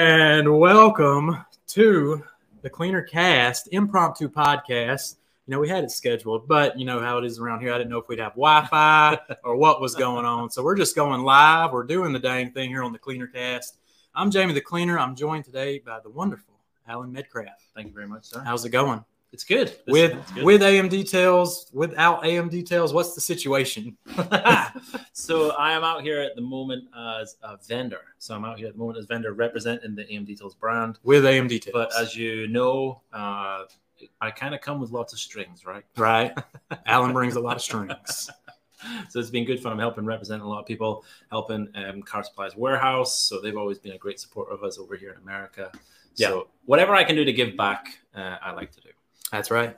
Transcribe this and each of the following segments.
And welcome to the Cleaner Cast impromptu podcast. You know, we had it scheduled, but you know how it is around here. I didn't know if we'd have Wi Fi or what was going on. So we're just going live. We're doing the dang thing here on the Cleaner Cast. I'm Jamie the Cleaner. I'm joined today by the wonderful Alan Medcraft. Thank you very much, sir. How's it going? It's good. This- with it's good. with AM details, without AM details, what's the situation? so I am out here at the moment as a vendor. So I'm out here at the moment as vendor representing the AM Details brand. With AM details. But as you know, uh, I kind of come with lots of strings, right? right, Alan brings a lot of strings. So it's been good fun. I'm helping represent a lot of people, helping um, Car Supplies Warehouse. So they've always been a great support of us over here in America. Yeah. So whatever I can do to give back, uh, I like to do. That's right.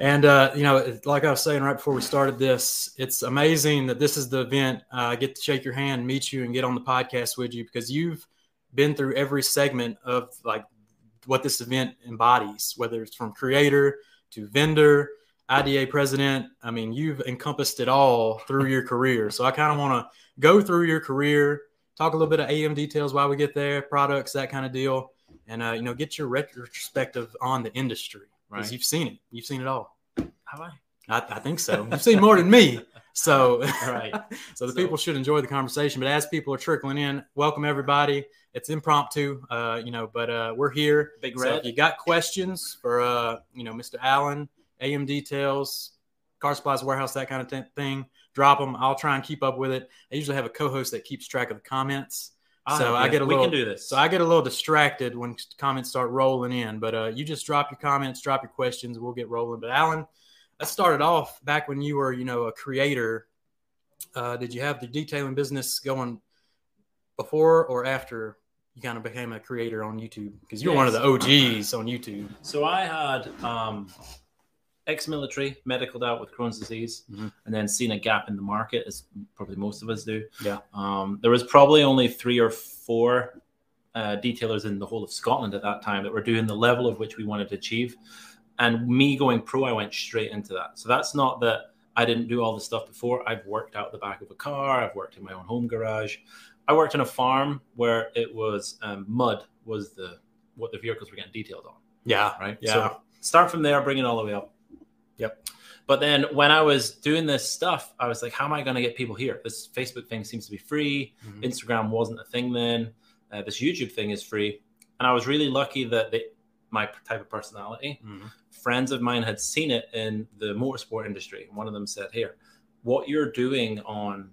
And uh, you know, like I was saying right before we started this, it's amazing that this is the event. Uh, I get to shake your hand, meet you, and get on the podcast with you because you've been through every segment of like what this event embodies, whether it's from creator to vendor, IDA president. I mean, you've encompassed it all through your career. So I kind of want to go through your career, talk a little bit of AM details while we get there, products, that kind of deal, and uh, you know, get your retrospective on the industry because Right. you've seen it. You've seen it all. Have I? I, I think so. You've seen more than me. So, Right. so the So- people should enjoy the conversation. But as people are trickling in, welcome everybody. It's impromptu, uh, you know, but uh, we're here. Big So red. if you got questions for, uh, you know, Mr. Alan, AM details, car supplies warehouse, that kind of t- thing, drop them. I'll try and keep up with it. I usually have a co-host that keeps track of the comments. So I get a little. we can do this. So I get a little distracted when comments start rolling in, but uh, you just drop your comments, drop your questions, we'll get rolling. But Alan, let's start it off back when you were, you know, a creator. Uh, did you have the detailing business going before or after you kind of became a creator on YouTube? Because you're one of the OGs on YouTube. So I had um, ex-military, medicaled out with Crohn's disease, Mhm. and then seen a gap in the market, as probably most of us do. Yeah. Um, there was probably only three or four uh, detailers in the whole of Scotland at that time that were doing the level of which we wanted to achieve. And me going pro, I went straight into that. So that's not that I didn't do all the stuff before. I've worked out the back of a car. I've worked in my own home garage. I worked on a farm where it was um, mud was the what the vehicles were getting detailed on Yeah. right? Yeah. So start from there, bring it all the way up. Yep. But then when I was doing this stuff, I was like, how am I going to get people here? This Facebook thing seems to be free. Mhm. Instagram wasn't a thing then. Uh, this YouTube thing is free. And I was really lucky that they, my type of personality, Mhm. friends of mine had seen it in the motorsport industry. One of them said, Here, what you're doing on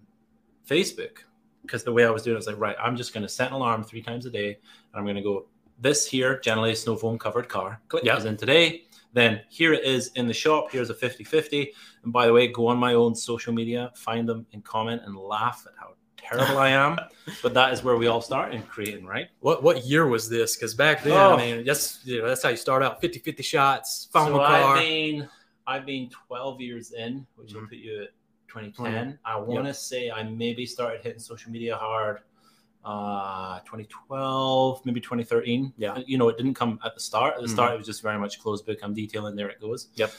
Facebook, because the way I was doing it was like, right, I'm just going to set an alarm three times a day. And I'm going to go, this here, generally a snow foam covered car. Click Yeah. goes in today. Then here it is in the shop. Here's a 50 50. And by the way, go on my own social media, find them and comment and laugh at how terrible I am. But that is where we all start in creating, right? What what year was this? Because back then, Oh. I mean, that's you know, that's how you start out 50 50 shots, foam so car. I've been I've been 12 years in, which will Mhm. put you at 2010. I want to say I maybe started hitting social media hard uh 2012 maybe 2013 Yeah. you know it didn't come at the start at the Mhm. start it was just very much closed book i'm detailing there it goes Yep.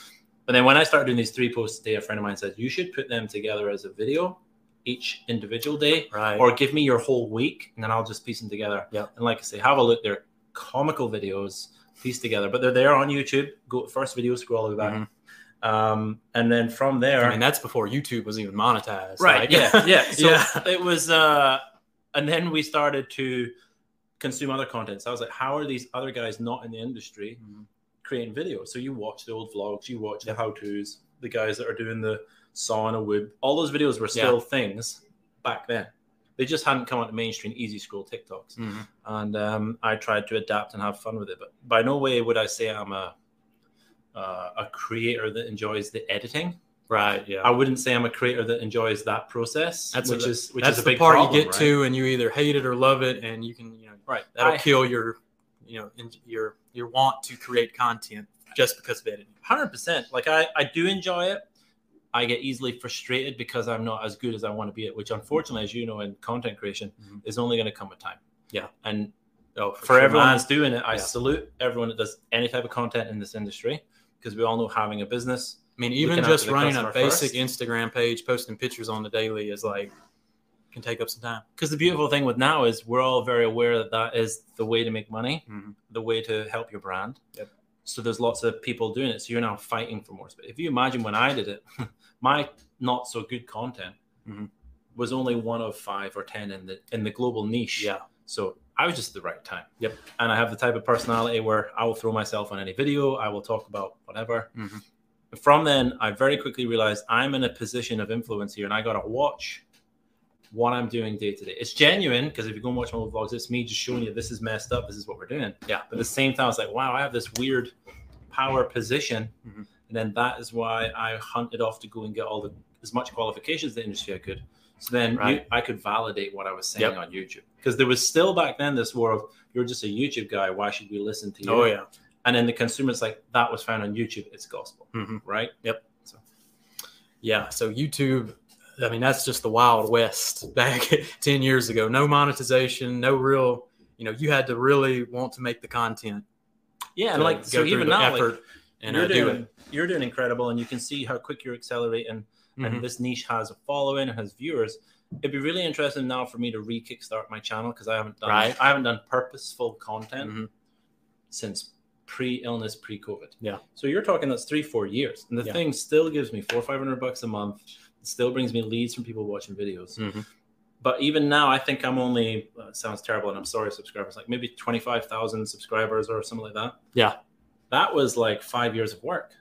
but then when i started doing these three posts a day a friend of mine said you should put them together as a video each individual day right. or give me your whole week and then I'll just piece them together. Yeah. And like I say, have a look. They're comical videos pieced together, but they're there on YouTube. Go first video, scroll all the way back. Mhm. Um, and then from there, I mean, that's before YouTube was even monetized. right. like- Yeah. Yeah. So yeah. it was, uh, and then we started to consume other content. So I was like, how are these other guys not in the industry Mhm. creating videos? So you watch the old vlogs, you watch the how to's, the guys that are doing the saw and wood. All those videos were still things back then. They just hadn't come out to mainstream easy scroll TikToks. Mhm. And um, I tried to adapt and have fun with it. But by no way would I say I'm a uh, a creator that enjoys the editing. Right. Yeah. I wouldn't say I'm a creator that enjoys that process, That's which a- is which That's is a the big part problem, you get right? to, and you either hate it or love it, and you can, you know, Right. that'll I- kill your, you know, in- your your want to create content just because of editing. hundred percent. Like I, I do enjoy it. I get easily frustrated because I'm not as good as I want to be at, which unfortunately, as you know, in content creation, Mhm. is only going to come with time. Yeah. And Oh, for, sure. everyone that's doing it, I Yeah. salute everyone that does any type of content in this industry because we all know having a business. I mean, even just running a basic first. Instagram page, posting pictures on the daily is like can take up some time. because the beautiful thing with now is we're all very aware that that is the way to make money, Mhm. the way to help your brand. Yep. So there's lots of people doing it. So you're now fighting for more space. If you imagine when I did it, my not so good content Mhm. was only one of five or ten in the in the global niche. Yeah. So I was just at the right time. Yep. And I have the type of personality where I will throw myself on any video. I will talk about whatever. Mhm. From then, I very quickly realized I'm in a position of influence here, and I got to watch what I'm doing day to day. It's genuine because if you go and watch my old vlogs, it's me just showing you this is messed up. This is what we're doing. Yeah. But at the same time, I was like, wow, I have this weird power position, Mhm. and then that is why I hunted off to go and get all the as much qualifications in the industry I could. So then Right. you, I could validate what I was saying Yep. on YouTube because there was still back then this war of you're just a YouTube guy. Why should we listen to you? Oh yeah. And then the consumers like that was found on YouTube. It's gospel, Mhm. right? Yep. So. Yeah. So YouTube, I mean, that's just the wild west back 10 years ago. No monetization, no real, you know, you had to really want to make the content. Yeah, and like so even now, like, effort and you're uh, do doing you're doing incredible, and you can see how quick you're accelerating. Mhm. And this niche has a following, and has viewers. It'd be really interesting now for me to re-kickstart my channel because I haven't done Right. I haven't done purposeful content Mhm. since pre-illness, pre-COVID. Yeah. So you're talking that's three, four years, and the Yeah. thing still gives me four, five hundred bucks a month. It still brings me leads from people watching videos. Mhm. But even now, I think I'm only uh, sounds terrible, and I'm sorry, subscribers, like maybe twenty five thousand subscribers or something like that. Yeah. that was like five years of work.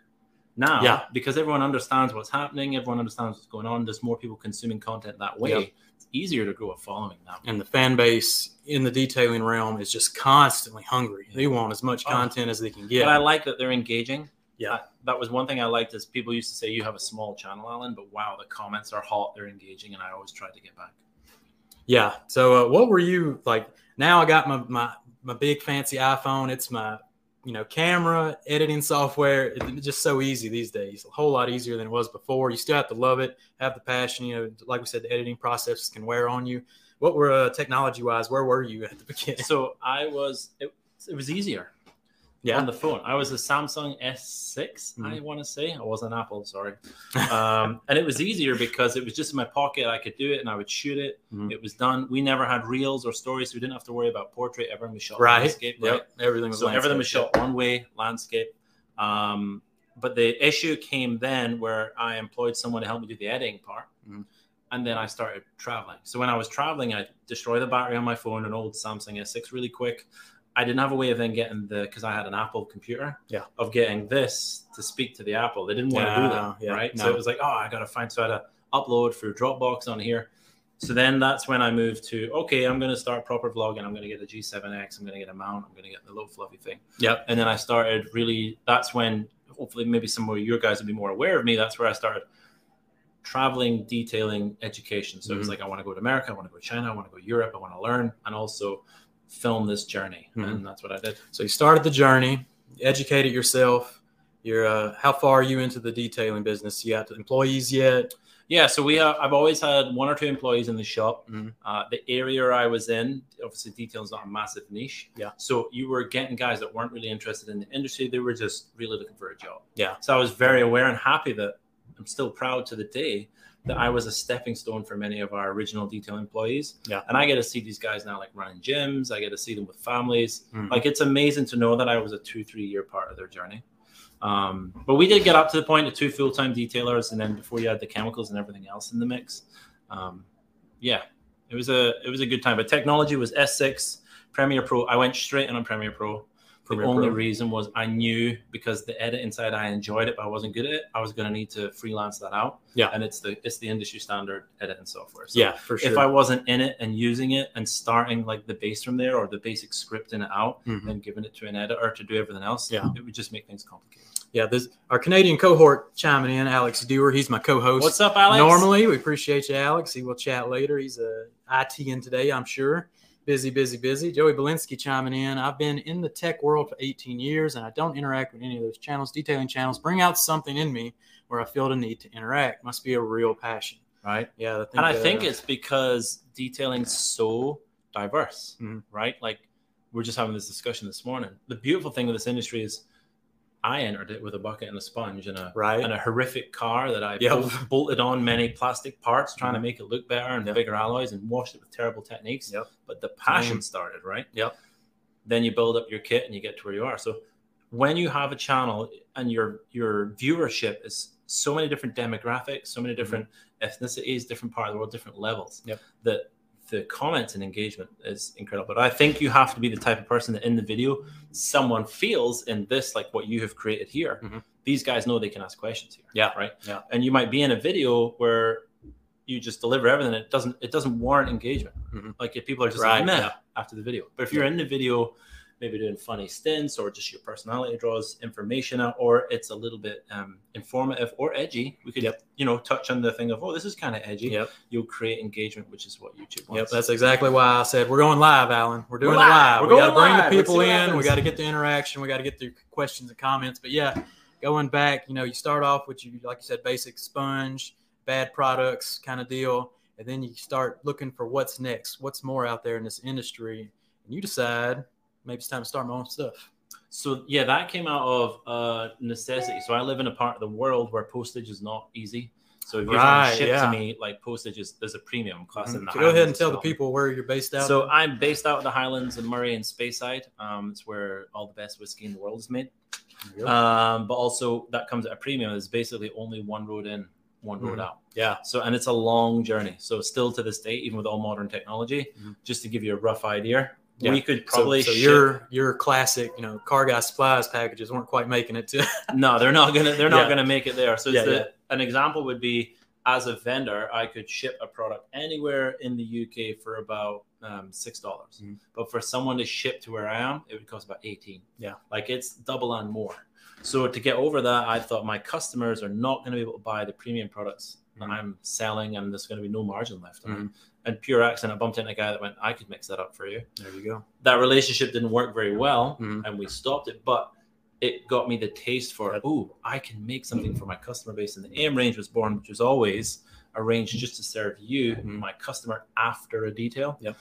Now, Yeah. because everyone understands what's happening, everyone understands what's going on. There's more people consuming content that way. Yep. It's easier to grow a following now. And the fan base in the detailing realm is just constantly hungry. They want as much Oh. content as they can But get. I like that they're engaging. Yeah. That, that was one thing I liked is people used to say you have a small channel, Alan, but wow, the comments are hot, they're engaging, and I always try to get back. Yeah. So uh, what were you like? Now I got my, my my big fancy iPhone. It's my you know camera editing software. It's just so easy these days. A whole lot easier than it was before. You still have to love it, have the passion. You know, like we said, the editing process can wear on you. What were uh, technology wise? Where were you at the beginning? So I was, it, it was easier. Yeah. on the phone. I was a Samsung S6, I Mhm. want to say. I was an Apple, sorry. um, and it was easier because it was just in my pocket. I could do it and I would shoot it. Mhm. It was done. We never had reels or stories, so we didn't have to worry about portrait. Everything was shot Right. landscape. Yep. Everything was So everything was shot one way, landscape. Um, but the issue came then where I employed someone to help me do the editing part. Mhm. And then I started traveling. So when I was traveling, I destroyed the battery on my phone, an old Samsung S6, really quick. I didn't have a way of then getting the because I had an Apple computer. Yeah. Of getting this to speak to the Apple. They didn't want to do Yeah, that. yeah, right. no. So it was like, oh, I gotta find so I had to upload through Dropbox on here. So then that's when I moved to okay, I'm gonna start proper vlogging. I'm gonna get a G7X. I'm gonna get a mount. I'm gonna get the little fluffy thing. Yeah. And then I started really. That's when hopefully maybe some of your guys will be more aware of me. That's where I started traveling, detailing, education. So it was Mhm. like I want to go to America, I want to go to China, I want to go to Europe, I want to learn, and also film this journey. Mhm. And that's what I did. So you started the journey, you educated yourself. You're uh, how far are you into the detailing business? You got employees yet? Yeah, so we have, I've always had one or two employees in the shop. Mhm. Uh, the area I was in, obviously, detail is not a massive niche. Yeah. So you were getting guys that weren't really interested in the industry; they were just really looking for a job. Yeah. So I was very aware and happy that I'm still proud to the day that I was a stepping stone for many of our original detail employees. Yeah. And I get to see these guys now, like running gyms. I get to see them with families. Mhm. Like it's amazing to know that I was a two, three year part of their journey. Um, but we did get up to the point of two full time detailers, and then before you had the chemicals and everything else in the mix, um, yeah, it was a it was a good time. But technology was S6 Premiere Pro. I went straight in on Premiere Pro. The only Pro. reason was I knew because the edit inside I enjoyed it, but I wasn't good at it. I was going to need to freelance that out. Yeah. and it's the it's the industry standard editing software. So yeah, for sure. if I wasn't in it and using it and starting like the base from there or the basic script in it out Mhm. and giving it to an editor to do everything else, Yeah. it would just make things complicated. Yeah, this our Canadian cohort chiming in. Alex Dewar, he's my co-host. What's up, Alex? Normally, we appreciate you, Alex. He will chat later. He's a IT in today, I'm sure. Busy, busy, busy. Joey Belinsky chiming in. I've been in the tech world for 18 years, and I don't interact with any of those channels. Detailing channels bring out something in me where I feel the need to interact. Must be a real passion. right? Yeah, I think, and I uh, think it's because detailing's so diverse, Mhm. right? Like we are just having this discussion this morning. The beautiful thing with this industry is I entered it with a bucket and a sponge and a Right. and a horrific car that I Yep. bolted on many plastic parts, trying to Mhm. make it look better and Yep. bigger alloys, and washed it with terrible techniques. Yep. But the passion Same. started, right? Yep. Then you build up your kit and you get to where you are. So when you have a channel and your your viewership is so many different demographics, so many different ethnicities, different part of the world, different levels, Yep. that the comments and engagement is incredible. But I think you have to be the type of person that in the video someone feels in this, like what you have created here. Mhm. These guys know they can ask questions here. Yeah. Right. Yeah. And you might be in a video where you just deliver everything. It doesn't it doesn't warrant engagement. Mhm. Like if people are just Right, like meh yeah. after the video. But if you're in the video, maybe doing funny stints or just your personality draws information out, or it's a little bit um, informative or edgy, we could Yep. you know touch on the thing of oh this is kind of edgy. Yep. You'll create engagement, which is what YouTube wants. Yep, that's exactly why I said we're going live, Alan. We're doing We're it live. live. We're we got to bring live. the people in. We got to get the interaction. We got to get the questions and comments. But yeah, going back, you know, you start off with you like you said, basic sponge, bad products kind of deal, and then you start looking for what's next, what's more out there in this industry, and you decide maybe it's time to start my own stuff. So yeah, that came out of uh, necessity. So I live in a part of the world where postage is not easy. So if you're Right, going to ship yeah. to me, like postage is there's a premium cost in the So go ahead and tell the people where you're based out. So I'm based out of the Highlands of Moray and Speyside. Um, it's where all the best whiskey in the world is made. There you go. Um, but also that comes at a premium. There's basically only one road in, one road Mhm. out. yeah, So and it's a long journey. So still to this day, even with all modern technology, Mhm. just to give you a rough idea, Yeah. we could probably so, ship- your your classic, you know, car guy supplies packages weren't quite making it to. no, they're not gonna they're not Yeah. gonna make it there. So it's Yeah, the, an example would be as a vendor, I could ship a product anywhere in the UK for about um, six dollars. Mhm. But for someone to ship to where I am, it would cost about eighteen. Yeah. like it's double and more. So to get over that, I thought my customers are not going to be able to buy the premium products that Mhm. I'm selling, and there's going to be no margin left. on it. And pure accent, I bumped into a guy that went, "I could mix that up for you." There you go. that relationship didn't work very well Mhm. and we stopped it but it got me the taste for oh i can make something for my customer base and the aim range was born which was always a range just to serve you Mhm. my customer after a detail Yep.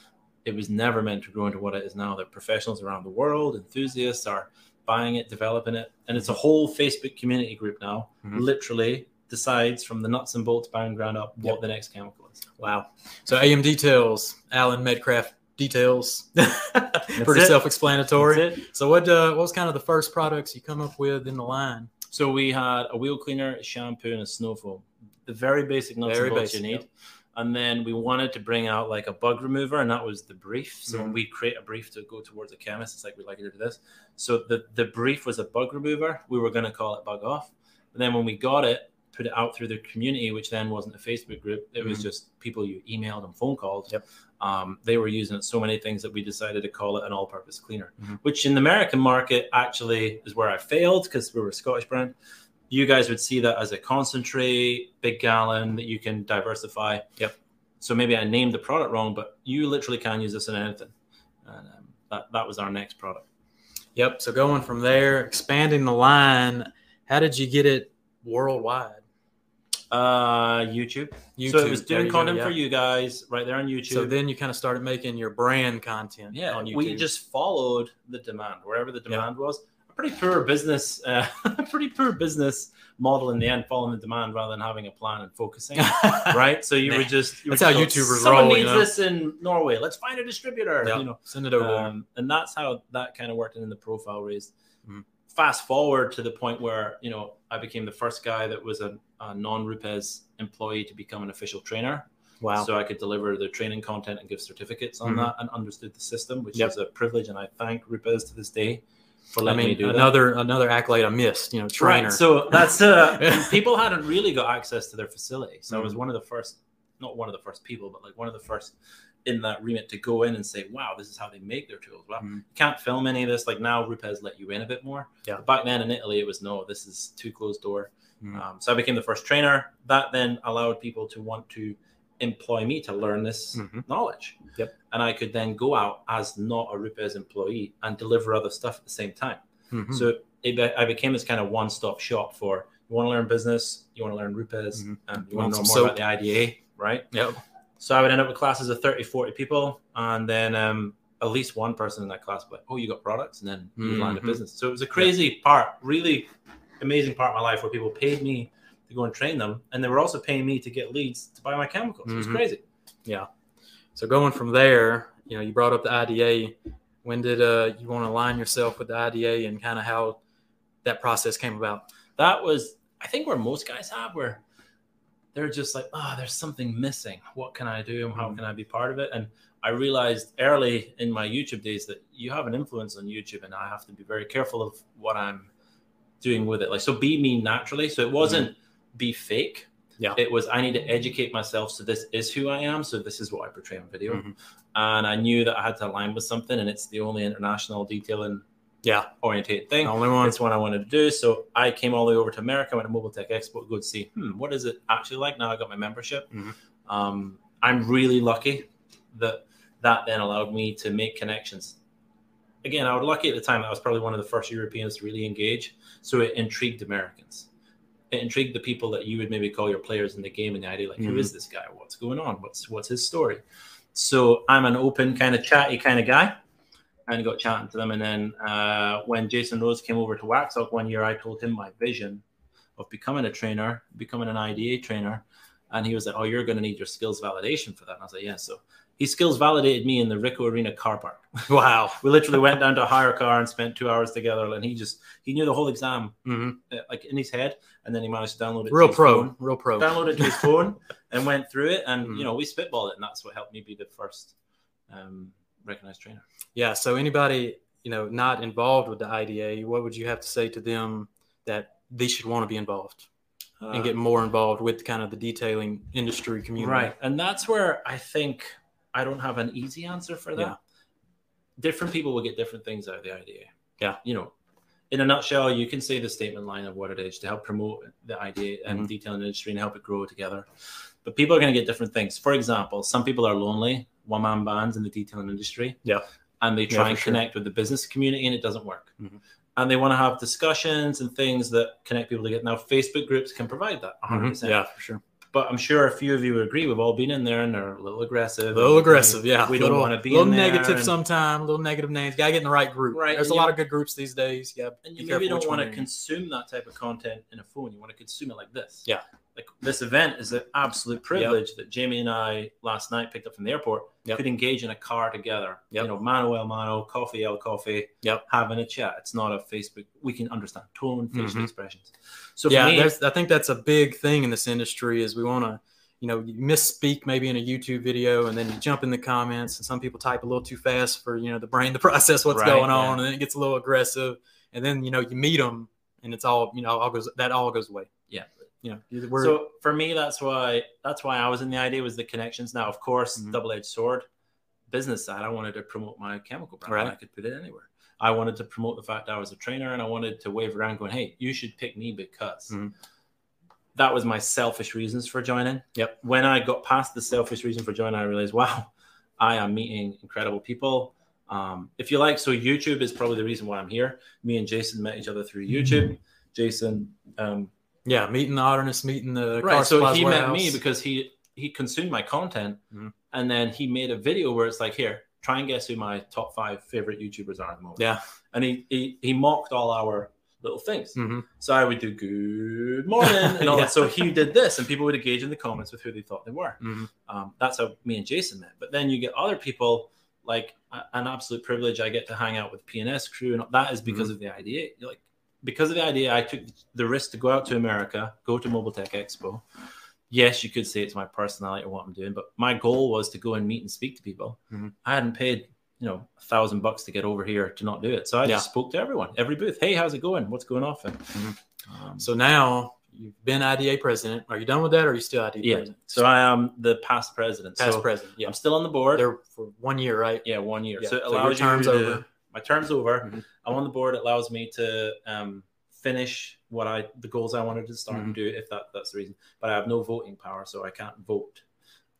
it was never meant to grow into what it is now that professionals around the world enthusiasts are buying it developing it and it's a whole facebook community group now Mhm. literally decides from the nuts and bolts bound ground up what Yep. the next chemical is Wow. So AM details, Alan Medcraft details. Pretty it. self-explanatory. That's it. So what uh, what was kind of the first products you come up with in the line? So we had a wheel cleaner, a shampoo, and a snow foam. The very basic nuts Very and bolts basic, you need. yep. And then we wanted to bring out like a bug remover, and that was the brief. So when Mhm. we create a brief to go towards a chemist, it's like we'd like you to do this. So the, the brief was a bug remover. We were going to call it bug off. And then when we got it, put it out through the community, which then wasn't a Facebook group. It was Mhm. just people you emailed and phone called. Yep. Um, they were using it so many things that we decided to call it an all-purpose cleaner, Mhm. which in the American market actually is where I failed because we were a Scottish brand. You guys would see that as a concentrate, big gallon that you can diversify. Yep. So maybe I named the product wrong, but you literally can use this in anything. And um, that, that was our next product. Yep. So going from there, expanding the line. How did you get it worldwide? Uh, YouTube. YouTube. So it was doing you go, content yeah. for you guys right there on YouTube. So then you kind of started making your brand content. Yeah, on YouTube. we just followed the demand wherever the demand was. A pretty poor business, uh, pretty poor business model in the end, following the demand rather than having a plan and focusing. right, so you Nah. would just you That's would how just YouTubers Someone roll, you needs know? this in Norway. Let's find a distributor. Yep. You know, Send it over. um, and that's how that kind of worked in the profile raised. Mhm. Fast forward to the point where you know I became the first guy that was a, a non-Rupes employee to become an official trainer. wow. So I could deliver the training content and give certificates on Mhm. that and understood the system, which Yep. is a privilege. And I thank Rupes to this day for I letting me mean, do that. another another accolade I missed. You know, trainer. Right. So that's uh, people hadn't really got access to their facility. So I Mm-hmm. was one of the first, not one of the first people, but like one of the first in that remit to go in and say, "Wow, this is how they make their tools." Mhm. you can't film any of this. Like now, Rupes let you in a bit more. Yeah. But back then in Italy, it was no. This is too closed door. Mhm. Um, so I became the first trainer. That then allowed people to want to employ me to learn this Mhm. knowledge. Yep. And I could then go out as not a Rupes employee and deliver other stuff at the same time. Mhm. So it, I became this kind of one-stop shop for you want to learn business, you want to learn Rupes, Mhm. and you Want want to know more about the IDA, right? Yep. So I would end up with classes of 30, 40 people. And then um, at least one person in that class like, "Oh, you got products," and then you land a Mhm. business. So it was a crazy part, really amazing part of my life where people paid me to go and train them, and they were also paying me to get leads to buy my chemicals. It was Mhm. crazy. Yeah. So going from there, you know, you brought up the IDA. When did uh, you want to align yourself with the IDA and kind of how that process came about? That was, I think, where most guys have, where they're just like, "Oh, there's something missing. What can I do? And how Mhm. can I be part of it?" And I realized early in my YouTube days that you have an influence on YouTube, and I have to be very careful of what I'm doing with it. Like, so be me naturally. So it wasn't be fake. Yeah. It was I need to educate myself. So this is who I am. So this is what I portray on video. Mhm. And I knew that I had to align with something, and it's the only international detailing Yeah, orientated the thing. only one. It's what I wanted to do. So I came all the way over to America, went to Mobile Tech Expo go and see, hmm, what is it actually like? Now I got my membership. Mhm. Um, I'm really lucky that that then allowed me to make connections. Again, I was lucky at the time. I was probably one of the first Europeans to really engage. So it intrigued Americans. It intrigued the people that you would maybe call your players in the game and the IDA like, who Mhm. is this guy? What's going on? What's what's his story? So I'm an open kind of chatty kind of guy and got chatting to them. And then uh, when Jason Rose came over to Waxstock one year, I told him my vision of becoming a trainer, becoming an IDA trainer. And he was like, Oh, you're going to need your skills validation for that. And I was like, Yeah. So he skills validated me in the Ricoh Arena car park. Wow. We literally went down to hire a car and spent two hours together. And he just, he knew the whole exam hmm uh, like in his head. And then he managed to download it. to Real pro. phone Real pro. downloaded it to his phone and went through it and Mhm. you know we spitballed it and that's what helped me be the first um, recognized trainer Yeah. So anybody you know not involved with the IDA, what would you have to say to them that they should want to be involved and get more involved with kind of the detailing industry community? right and that's where i think i don't have an easy answer for that Yeah. different people will get different things out of the IDA Yeah. you know in a nutshell you can say the statement line of what it is to help promote the IDA and Mhm. detailing industry and help it grow together but people are going to get different things for example some people are lonely one-man bands in the detailing industry Yeah. and they try for and sure. connect with the business community and it doesn't work Mhm. and they want to have discussions and things that connect people together now facebook groups can provide that 100% Mhm. Yeah, for sure. But I'm sure a few of you would agree. We've all been in there and they're a little aggressive. A little aggressive, yeah. We don't wanna be a little negative and- sometime, little negative names. Gotta get in the right group. Right, There's a you- lot of good groups these days. Yeah. And you maybe don't want to consume that type of content in a phone. You want to consume it like this. Yeah. Like this event is an absolute privilege that Jamie and I last night picked up from the airport Yep. could engage in a car together. Yep. You know, mano el mano, coffee el coffee, Yep. having a chat. It's not a Facebook. We can understand tone, facial Mhm. expressions. So yeah, me, there's, I think that's a big thing in this industry is we want to, you know, you misspeak maybe in a YouTube video and then you jump in the comments and some people type a little too fast for, you know, the brain to process what's Right, going on yeah. and then it gets a little aggressive and then, you know, you meet them and it's all, you know, all goes, that all goes away. Yeah. You know, we're, so for me, that's why that's why I was in the IDA was the connections. Now, of course, Mhm. double edged sword, business side. I wanted to promote my chemical brand. Right. I could put it anywhere. I wanted to promote the fact that I was a trainer, and I wanted to wave around, going, "Hey, you should pick me because." Mhm. That was my selfish reasons for joining. Yep. When I got past the selfish reason for joining, I realized, wow, I am meeting incredible people. Um, if you like, so YouTube is probably the reason why I'm here. Me and Jason met each other through YouTube. Jason um, yeah, meeting the odderness, meeting the right so he met me because he he consumed my content Mhm. and then he made a video where it's like here try and guess who my top five favorite youtubers are at the moment. Yeah. and he he, he mocked all our little things. Hmm so i would do good morning and all Yeah. that. So he did this and people would engage in the comments with who they thought they were. Hmm um, that's how me and jason met. But then you get other people like an absolute privilege. I get to hang out with P&S crew and that is because of the IDA. You're like because of the IDA i took the risk to go out to america go to mobile tech expo yes you could say it's my personality or what i'm doing but my goal was to go and meet and speak to people Mhm. i hadn't paid you know a thousand bucks to get over here to not do it so i Yeah. just spoke to everyone every booth hey how's it going what's going off and, Mhm. um, So now you've been IDA president. Are you done with that or are you still IDA yeah president? so i am the past president Past so president. Yeah. i'm still on the board There for one year, right? Yeah, one year. Yeah, So it so your term's you to, over. My term's over. Mhm. I'm on the board. It allows me to um, finish what I the goals I wanted to start Mm-hmm. and do if that that's the reason. But I have no voting power, so I can't vote.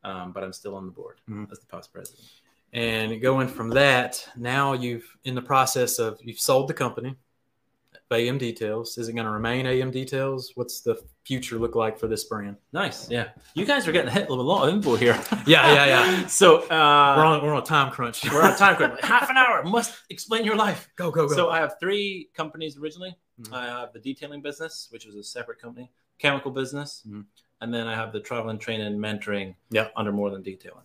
Um, but I'm still on the board Mhm. as the past president. And going from that, now you've in the process of you've sold the company. Of AM Details. Is it going to remain AM Details? What's the future look like for this brand? Nice. Yeah. You guys are getting hit with a lot of info here. Yeah, yeah, yeah. so uh, we're on we're on a time crunch. we're on a time crunch. Half an hour. Must explain your life. Go go go. So I have three companies originally. Mhm. I have the detailing business, which was a separate company, chemical business, Mhm. and then I have the travel and training and mentoring Yep. under more than detailing.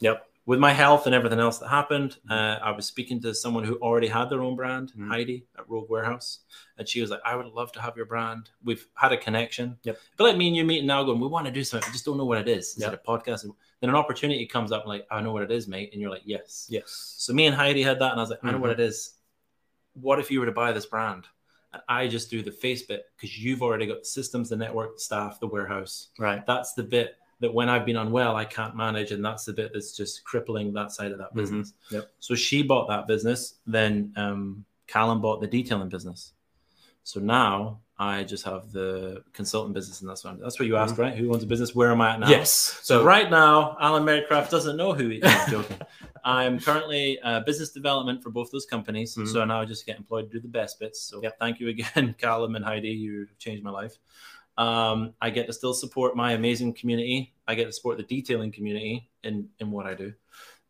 Yep. With my health and everything else that happened, uh, I was speaking to someone who already had their own brand, Mhm. Heidi at Rogue Warehouse, and she was like, "I would love to have your brand. We've had a connection, Yep. but like me and you meeting now, going, we want to do something, we just don't know what it is. Is Yep. it a podcast? Then an opportunity comes up, and like, I know what it is, mate, and you're like, yes, yes. so me and Heidi had that, and I was like, I know what Mhm. it is. What if you were to buy this brand? And I just do the face bit because you've already got the systems, the network, the staff, the warehouse. Right. That's the bit that when I've been unwell, I can't manage, and that's the bit that's just crippling that side of that Mhm. business. Yep. So she bought that business. Then um, Callum bought the detailing business. So now I just have the consultant business, and that's what I'm, that's what you asked, right? Who owns a business? Where am I at now? Yes. So right now, Alan Medcraft doesn't know who he is. I'm joking. I'm currently uh, business development for both those companies. Mhm. So now I just get employed to do the best bits. So Yep. thank you again, Callum and Heidi. You've changed my life. Um, I get to still support my amazing community. I get to support the detailing community in, in what I do.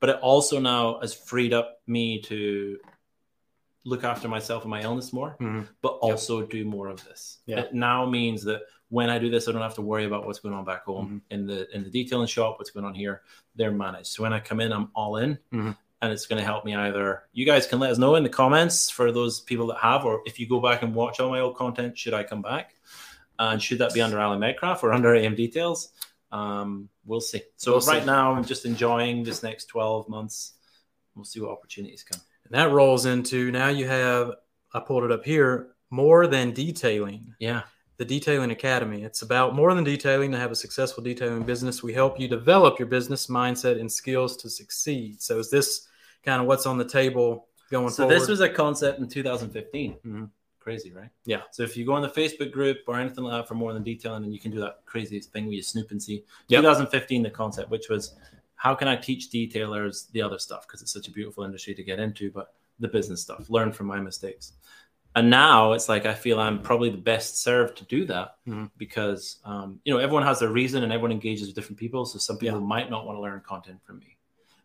But it also now has freed up me to look after myself and my illness more Mhm. but also do more of this. Yeah. It now means that when I do this, I don't have to worry about what's going on back home Mm-hmm. in the in the detailing shop, what's going on here. They're managed. So when I come in, I'm all in, Mhm. and it's going to help me either. You guys can let us know in the comments for those people that have, or if you go back and watch all my old content, should I come back? And should that be under Alan Medcraft or under AM Details? Um, we'll see. So We'll see. right now, I'm just enjoying this next 12 months. We'll see what opportunities come. and that rolls into now you have I pulled it up here more than detailing. Yeah. the Detailing Academy. It's about more than detailing to have a successful detailing business. We help you develop your business mindset and skills to succeed. So, is this kind of what's on the table going So forward? So, this was a concept in 2015. Mhm. Crazy, right? Yeah. So if you go on the Facebook group or anything like that for more than detailing, and then you can do that crazy thing where you snoop and see. Yep. 2015, the concept, which was how can I teach detailers the other stuff because it's such a beautiful industry to get into, but the business stuff, learn from my mistakes. And now it's like I feel I'm probably the best served to do that Mhm. because um, you know everyone has their reason and everyone engages with different people. So some people Yeah. might not want to learn content from me.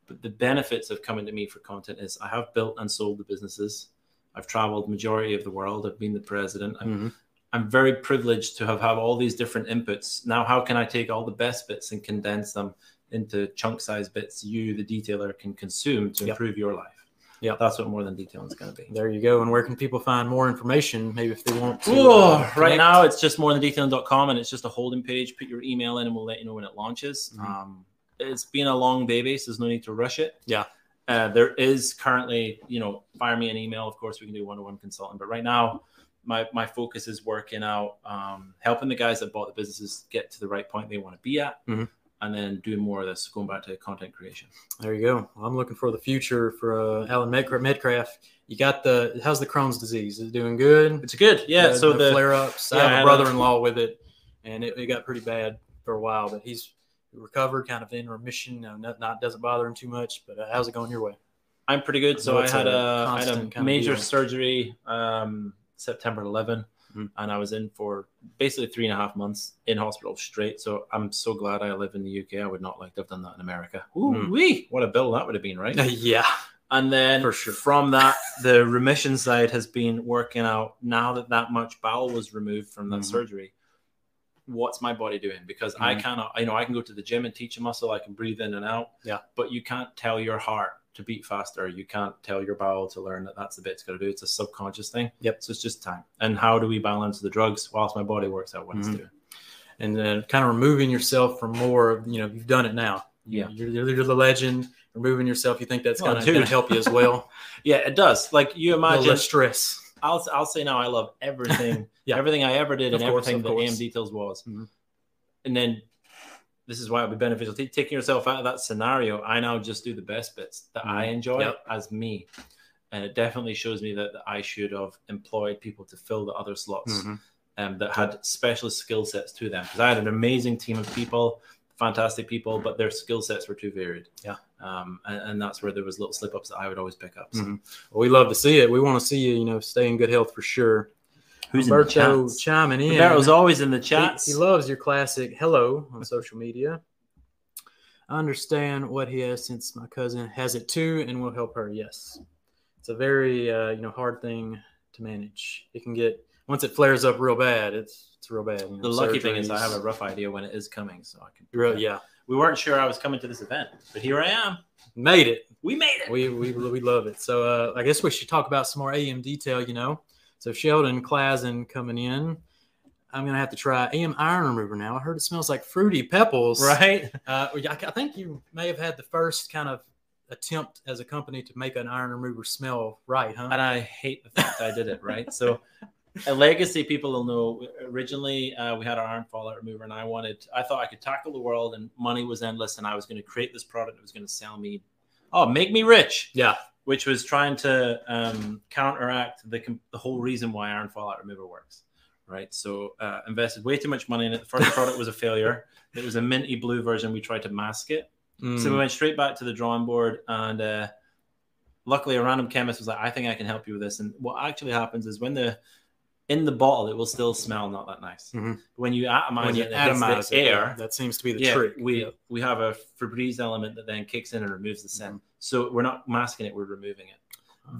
But the benefits of coming to me for content is I have built and sold the businesses. I've traveled majority of the world. I've been the president. I'm, Mhm. I'm very privileged to have have all these different inputs. Now, how can I take all the best bits and condense them into chunk size bits you, the detailer, can consume to Yep. improve your life? Yeah, that's what more than detailing is going to be. There you go. And where can people find more information? Maybe if they want to. Oh, uh, right now it's just more than detailing.com and it's just a holding page. Put your email in and we'll let you know when it launches. Mhm. Um, it's been a long baby, so there's no need to rush it. Yeah. Uh, there is currently, you know, fire me an email. Of course, we can do one-to-one consulting, but right now, my my focus is working out, um, helping the guys that bought the businesses get to the right point they want to be at, Mhm. and then doing more of this, going back to content creation. There you go. Well, I'm looking for the future for uh, Alan Medcraft. You got the how's the Crohn's disease? Is it doing good? It's good, yeah. The- so the, the flare ups. yeah, I have a- brother-in-law with it, and it, it got pretty bad for a while. But he's recovered, kind of in remission. You know, not, not doesn't bother him too much. But uh, how's it going your way? I'm pretty good. So I had a a, I had a major surgery um, September 11, Mhm. and I was in for basically three and a half months in hospital straight. So I'm so glad I live in the UK. I would not like to have done that in America. Ooh, Mhm. wee! What a bill that would have been, right? yeah. And then sure. from that, the remission side has been working out. Now that that much bowel was removed from that Mhm. surgery, what's my body doing? Because I Mhm. cannot, you know, I can go to the gym and teach a muscle. I can breathe in and out. Yeah. But you can't tell your heart to beat faster. You can't tell your bowel to learn that that's the bit it's got to do. It's a subconscious thing. Yep. So it's just time. And how do we balance the drugs whilst my body works out what Mhm. it's doing? And then kind of removing yourself from more. of, You know, you've done it now. Yeah. You're, you're, the legend. Removing yourself, you think that's Oh, going to help you as well. Yeah, it does. Like you imagine, stress. I'll I'll say now I love everything, Yeah. everything I ever did, Of and course, everything that. AM Details was. Mhm. And then this is why it would be beneficial. T- taking yourself out of that scenario, I now just do the best bits that I Mhm. enjoy Yep. as me, and it definitely shows me that, that I should have employed people to fill the other slots Mhm. um, that had specialist skill sets to them. Because I had an amazing team of people, fantastic people, but their skill sets were too varied. Yeah. Um, and, and that's where there was little slip ups that I would always pick up. So. Mhm. Well, we love to see it. We want to see you, you know, stay in good health for sure. Who's in the Humberto chats? chiming in. Humberto's always in the He- chats. He, loves your classic hello on social media. I understand what he has since my cousin has it too and will help her. Yes. It's a very uh, you know hard thing to manage. It can get once it flares up real bad, it's it's real bad. you know, the lucky thing is I have a rough idea when it is coming, so I can. Real- yeah. We weren't sure I was coming to this event, but here I am. Made it. We made it. We, we we love it. So uh, I guess we should talk about some more AM detail. You know, so Sheldon Klazen coming in. I'm gonna have to try AM iron remover now. I heard it smells like fruity pebbles. right? Uh, I I think you may have had the first kind of attempt as a company to make an iron remover smell right, huh? and I hate the fact I did it. Right, so a legacy people will know. Originally, uh, we had our iron fallout remover, and I wanted. I thought I could tackle the world, and money was endless, and I was going to create this product that was going to sell me. Oh, make me rich. Yeah. Which was trying to um, counteract the the whole reason why iron fallout remover works. Right, so uh, invested way too much money in it. The first product was a failure. It was a minty blue version. We tried to mask it. Mm. So we went straight back to the drawing board, and uh, luckily, a random chemist was like, "I think I can help you with this." And what actually happens is when the in the bottle, it will still smell not that nice. Mhm. When you atomize when you it, and it hits atomize the it, air. that seems to be the yeah, trick. we Yeah. we have a Febreze element that then kicks in and removes the scent. Mm-hmm. So we're not masking it; we're removing it.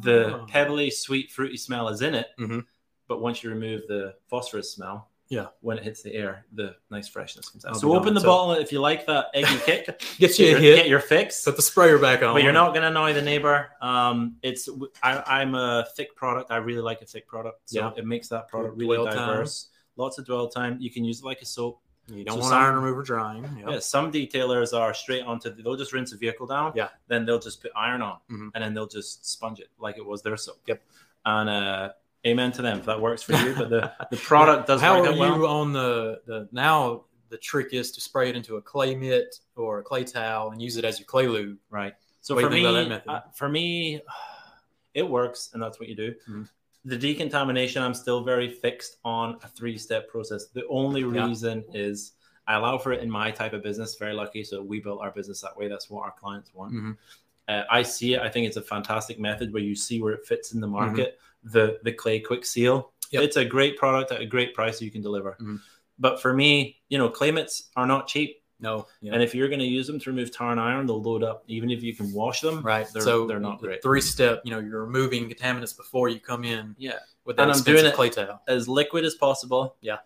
The Oh. pebbly, sweet, fruity smell is in it, Mhm. but once you remove the phosphorus smell, Yeah. when it hits the air, the nice freshness comes out. I'll so open the So- bottle if you like that eggy kick. Get you a your, hit. Get your fix. Put the sprayer back on. But you're not going to annoy the neighbor. Um, it's I, I'm a thick product. I really like a thick product, so Yeah. it makes that product really dwell time. diverse. Lots of dwell time. You can use it like a soap. You don't So want some- iron remover drying. Yep. Yeah, some detailers are straight onto. The, they'll just rinse the vehicle down. Yeah. Then they'll just put iron on, Mhm. and then they'll just sponge it like it was their soap. Yep. And uh, amen to them if that works for you. But the the product does How work are you well. on the the now? The trick is to spray it into a clay mitt or a clay towel and use it as your clay lube. Right. So What for me, that method? uh, for me, it works, and that's what you do. Mhm. The decontamination, I'm still very fixed on a three-step process. The only Yeah. reason is I allow for it in my type of business. Very lucky, so we built our business that way. That's what our clients want. Mhm. Uh, I see it. I think it's a fantastic method where you see where it fits in the Mm-hmm. The the clay quick seal. Yep. It's a great product at a great price you can deliver. Mhm. But for me, you know, clay mitts are not cheap. No. Yeah. And if you're going to use them to remove tar and iron, they'll load up. Even if you can wash them, right. They're, so they're not great. Three step. You know, you're removing contaminants before you come in Yeah, with that And I'm doing it- clay towel. as liquid as possible. Yeah.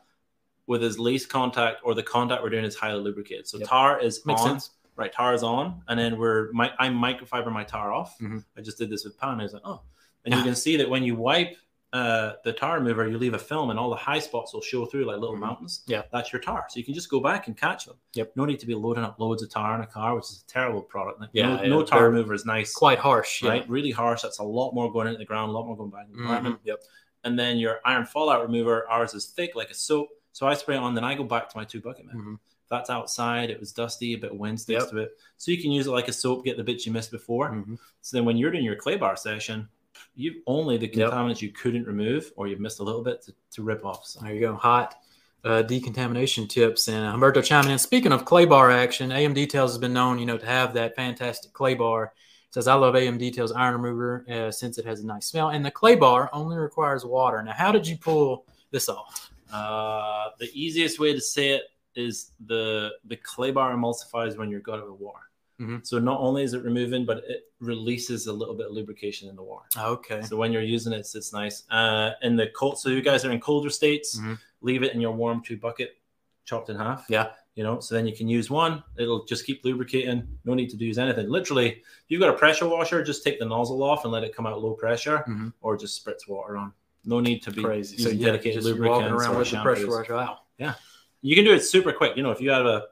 with as least contact, or the contact we're doing is highly lubricated. So Yep. tar is Makes on, sense. right? Tar is on, and then we're my, I microfiber my tar off. Mhm. I just did this with pan. I was like, oh, and you can see that when you wipe uh, the tar remover, you leave a film, and all the high spots will show through like little Mhm. mountains. Yeah. that's your tar. So you can just go back and catch them. Yep. No need to be loading up loads of tar in a car, which is a terrible product. Like, Yeah, no, yeah, no tar they're remover is nice. Quite harsh. Yeah. Right, really harsh. That's a lot more going into the ground, a lot more going back in the environment Mhm. Yep. and then your iron fallout remover, ours is thick like a soap. So I spray it on, then I go back to my two bucket man. Mhm. That's outside, it was dusty, a bit of wind sticks Yep. to it. So you can use it like a soap, get the bits you missed before. Mhm. So then when you're doing your clay bar session, you only the Yep. contaminants you couldn't remove or you've missed a little bit to, to rip off. So There you go. Hot uh, decontamination tips. And Humberto chiming in. Speaking of clay bar action, AM Details has been known, you know, to have that fantastic clay bar. Says I love AM Details iron remover uh, since it has a nice smell, and the clay bar only requires water. Now, how did you pull this off? uh, the easiest way to say it is the the clay bar emulsifies when you're it with water. Mhm. So not only is it removing, but it releases a little bit of lubrication in the water. Okay. So when you're using it, it's, it's nice. Uh, in the cold, so you guys are in colder states, Mhm. leave it in your warm two bucket, chopped in half. Yeah. You know, so then you can use one. It'll just keep lubricating. No need to use anything. Literally, if you've got a pressure washer, just take the nozzle off and let it come out low pressure, Mhm. or just spritz water on. No need to be Crazy. So yeah, dedicated just walking around with the pressure washer. Wow. Yeah. You can do it super quick. You know, if you have a,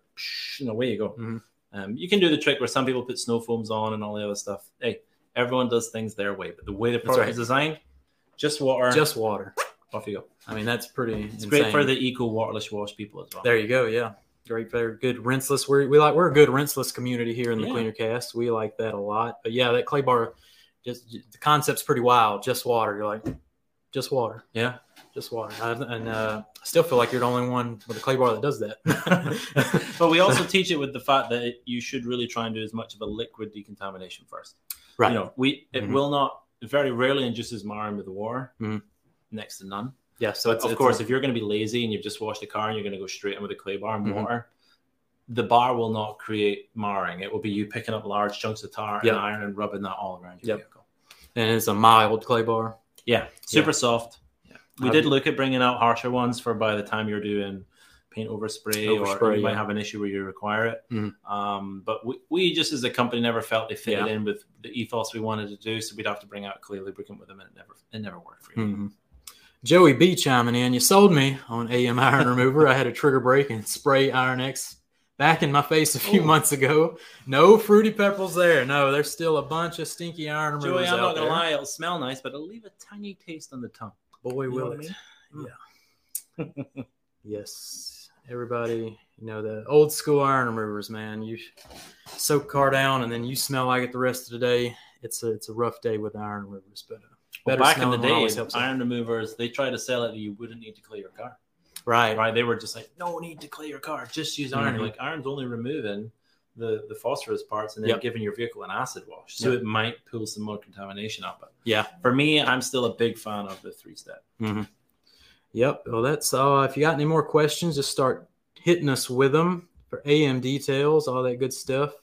you know, away you go. Um, you can do the trick where some people put snow foams on and all the other stuff. Hey, everyone does things their way, but the way the product right. is designed, just water, Just water. off you go. I mean, that's pretty. It's insane. great for the eco waterless wash people as well. There you go. Yeah. Great, very good rinseless. We're, we like we're a good rinseless community here in the Yeah. Cleaner Cast. We like that a lot. But yeah, that clay bar, just the concept's pretty wild. Just water. You're like, just water, Yeah. just water. I, and uh, I still feel like you're the only one with a clay bar that does that. but we also teach it with the fact that it, you should really try and do as much of a liquid decontamination first. right. You know, we it Mhm. will not very rarely induces marring with the water, Mhm. next to none. Yeah. So it's, of it's course, a- if you're going to be lazy and you've just washed the car and you're going to go straight in with a clay bar and Mhm. water, the bar will not create marring. It will be you picking up large chunks of tar Yep. and iron and rubbing that all around your Yep. vehicle. and it's a mild clay bar. Yeah, super soft. Yeah. We did look at bringing out harsher ones for by the time you're doing paint over spray or Overspray, you might have an issue where you require it. Mhm. Um, but we, we just as a company never felt they fitted Yeah. in with the ethos we wanted to do, so we'd have to bring out clay lubricant with them, and it never it never worked for you. Mhm. Joey B chiming in. You sold me on AM iron remover. I had a trigger break and spray Iron X back in my face a few Ooh. months ago. No fruity pebbles there. No, there's still a bunch of stinky iron removers Joey, I'm not gonna there. lie, it'll smell nice, but it'll leave a tiny taste on the tongue. Boy, You will I it. mean? Yeah. yes. Everybody, you know, the old school iron removers, man. You soak car down and then you smell like it the rest of the day. It's a it's a rough day with iron removers, but uh, Well, back in the smelling one always day, out. iron removers they try to sell it that you wouldn't need to clean your car. Right. Right? They were just like, no need to clean your car, just use iron. Mhm. Like iron's only removing the the phosphorus parts and then Yep. giving your vehicle an acid wash, so Yep. it might pull some more contamination up. But Yeah. for me, I'm still a big fan of the three step. Yep. Well, that's all. If you got any more questions, just start hitting us with them for AM details, all that good stuff.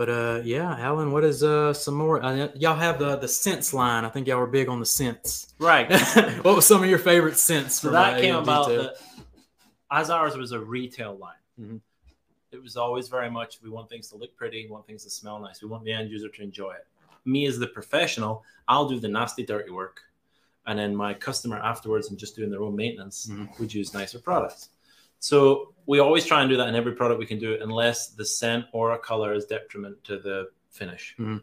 But uh, yeah, Alan, what is uh some more? Uh, y'all have the the scents line. I think y'all were big on the scents. Right. what was some of your favorite scents? So that uh, came AM about the, as ours was a retail line. Mhm. It was always very much we want things to look pretty, we want things to smell nice, we want the end user to enjoy it. Me as the professional, I'll do the nasty, dirty work, and then my customer afterwards and just doing their own maintenance Mhm. would use nicer products. So we always try and do that in every product we can do it, unless the scent or a color is detriment to the finish. Mhm.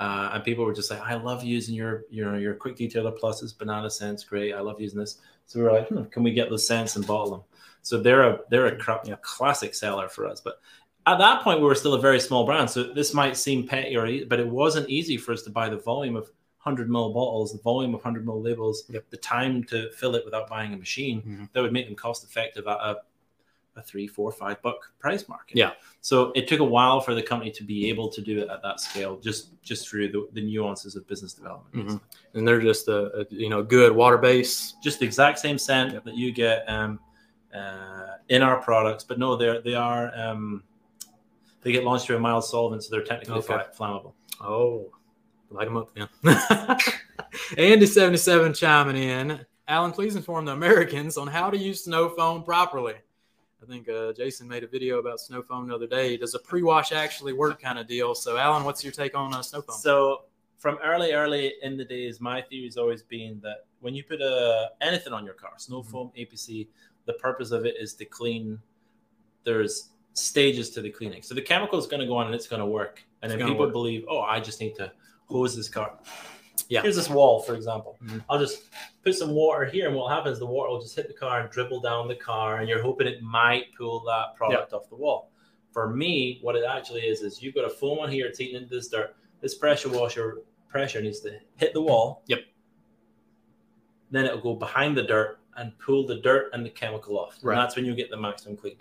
Uh, and people were just like, "I love using your your your quick detailer pluses, banana scents, great. I love using this." So we were like, hmm, "Can we get those scents and bottle them?" So they're a they're a Yeah. classic seller for us. But at that point, we were still a very small brand, so this might seem petty, or but it wasn't easy for us to buy the volume of 100 ml bottles, the volume of 100 ml labels, Yep. the time to fill it without buying a machine Mhm. that would make them cost effective at a, a three, four, five buck price market. Yeah. So it took a while for the company to be able to do it at that scale, just just through the, the nuances of business development. Mhm. and they're just a, a you know good water base. Just the exact same scent Yep. that you get um, uh, in our products, but no, they're they are um, they get launched through a mild solvent, so they're technically Okay. fla- flammable. Oh, light them up, man. Andy77 chiming in. Alan, please inform the Americans on how to use snow foam properly. I think uh, Jason made a video about snow foam the other day. Does a pre wash actually work kind of deal? So, Alan, what's your take on uh, snow foam? So from early, early in the days, my theory has always been that when you put a, anything on your car, snow Mm-hmm. foam, APC, the purpose of it is to clean. There's stages to the cleaning. So the chemical is going to go on and it's going to work. And It's then people work. believe, oh, I just need to hose this car. Yeah. Here's this wall, for example. Mhm. I'll just put some water here, and what happens? The water will just hit the car and dribble down the car, and you're hoping it might pull that product off the wall. For me, what it actually is is you've got a foam on here, it's eating into this dirt. This pressure washer pressure needs to hit the wall. Yep. Then it'll go behind the dirt and pull the dirt and the chemical off. Right. And that's when you get the maximum clean.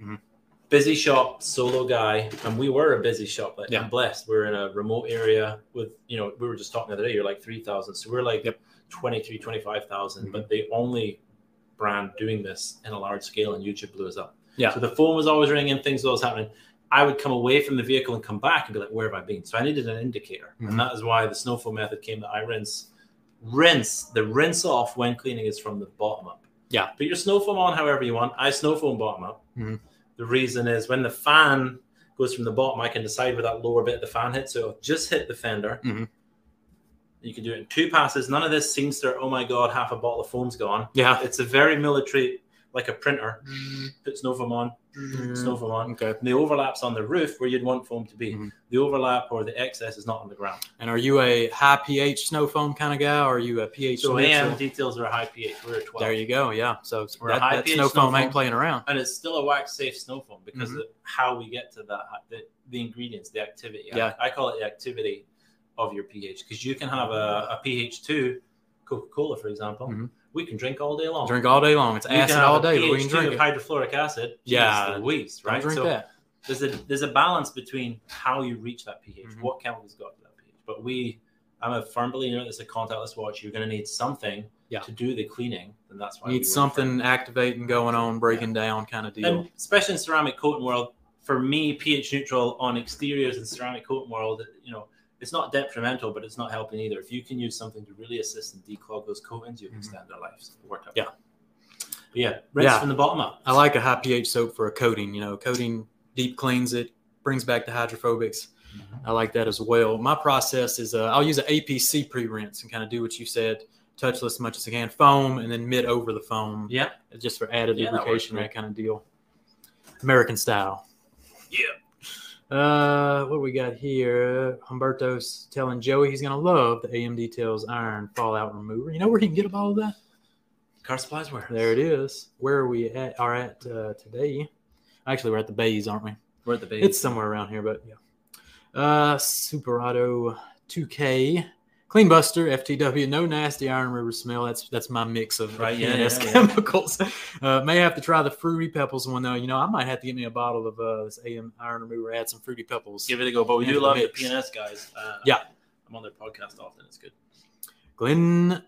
Mhm. Busy shop, solo guy, and we were a busy shop. Like, Yeah. I'm blessed. We're in a remote area with, you know, we were just talking the other day, you're like 3,000. So we're like Yep. 23, 25,000, Mhm. but the only brand doing this in a large scale, and YouTube blew us up. Yeah. So the phone was always ringing, things was happening. I would come away from the vehicle and come back and be like, where have I been? So I needed an indicator. Mhm. And that is why the snowfall method came that I rinse. Rinse, the rinse off when cleaning is from the bottom up. Yeah. Put your snow foam on however you want. I snow foam bottom up. Mhm. The reason is when the fan goes from the bottom, I can decide where that lower bit of the fan hits. So just hit the fender. Mhm. You can do it in two passes. None of this seems to, oh my God, half a bottle of foam's gone. Yeah. It's a very military, like a printer. Put snow foam on, snow foam on. Okay. And the overlap's on the roof where you'd want foam to be. Mhm. The overlap or the excess is not on the ground. And are you a high pH snow foam kind of guy, or are you a pH? So neutral? AM details are a high pH. We're at 12. There you go. Yeah. So We're a that, high that pH snow snow foam ain't playing around. and it's still a wax safe snow foam because Mhm. of how we get to that the, the ingredients the activity I- Yeah. I, call it the activity of your ph because you can have a, a ph 2 coca-cola for example Mhm. We can drink all day long Drink all day long. It's You acid all day, but we can pH2 drink of it. hydrofluoric acid Yeah. Louise, Don't right drink so that. there's a there's a balance between how you reach that ph Mhm. what chemicals got to that ph but we i'm a firm believer that it's a contactless watch you're going to need something Yeah. to do the cleaning, and that's why you Need something activating going on, breaking down kind of deal. and especially in ceramic coating world, for me, pH neutral on exteriors and ceramic coating world, you know, it's not detrimental, but it's not helping either. If you can use something to really assist and declog those coatings, you can extend their lives. Work out. Yeah. But yeah, rinse Yeah. from the bottom up. I like a high pH soap for a coating. You know, coating deep cleans it, brings back the hydrophobics. I like that as well. My process is uh, I'll use an APC pre rinse and kind of do what you said, touchless as much as I can, foam and then mid over the foam, Yeah. just for added Yeah, lubrication, great. that kind of deal. American style. Yeah. Uh, what we got here? Humberto's telling Joey he's gonna love the AM Details Iron Fallout Remover. You know where he can get all of that? Car supplies where? There it is. Where are we at? Are at uh, today? Actually, we're at the Bays, aren't we? We're at the base. It's somewhere around here, but yeah. Uh, Superado 2K, Clean Buster, FTW, no nasty iron river smell. That's that's my mix of Right, yeah, yeah, yeah. chemicals. Uh, may have to try the fruity pebbles one though. You know, I might have to get me a bottle of uh, this AM iron remover. Add some fruity pebbles. Give it a go. But we do love the. P&S guys. Uh, Yeah. I'm on their podcast often. It's good. Glenn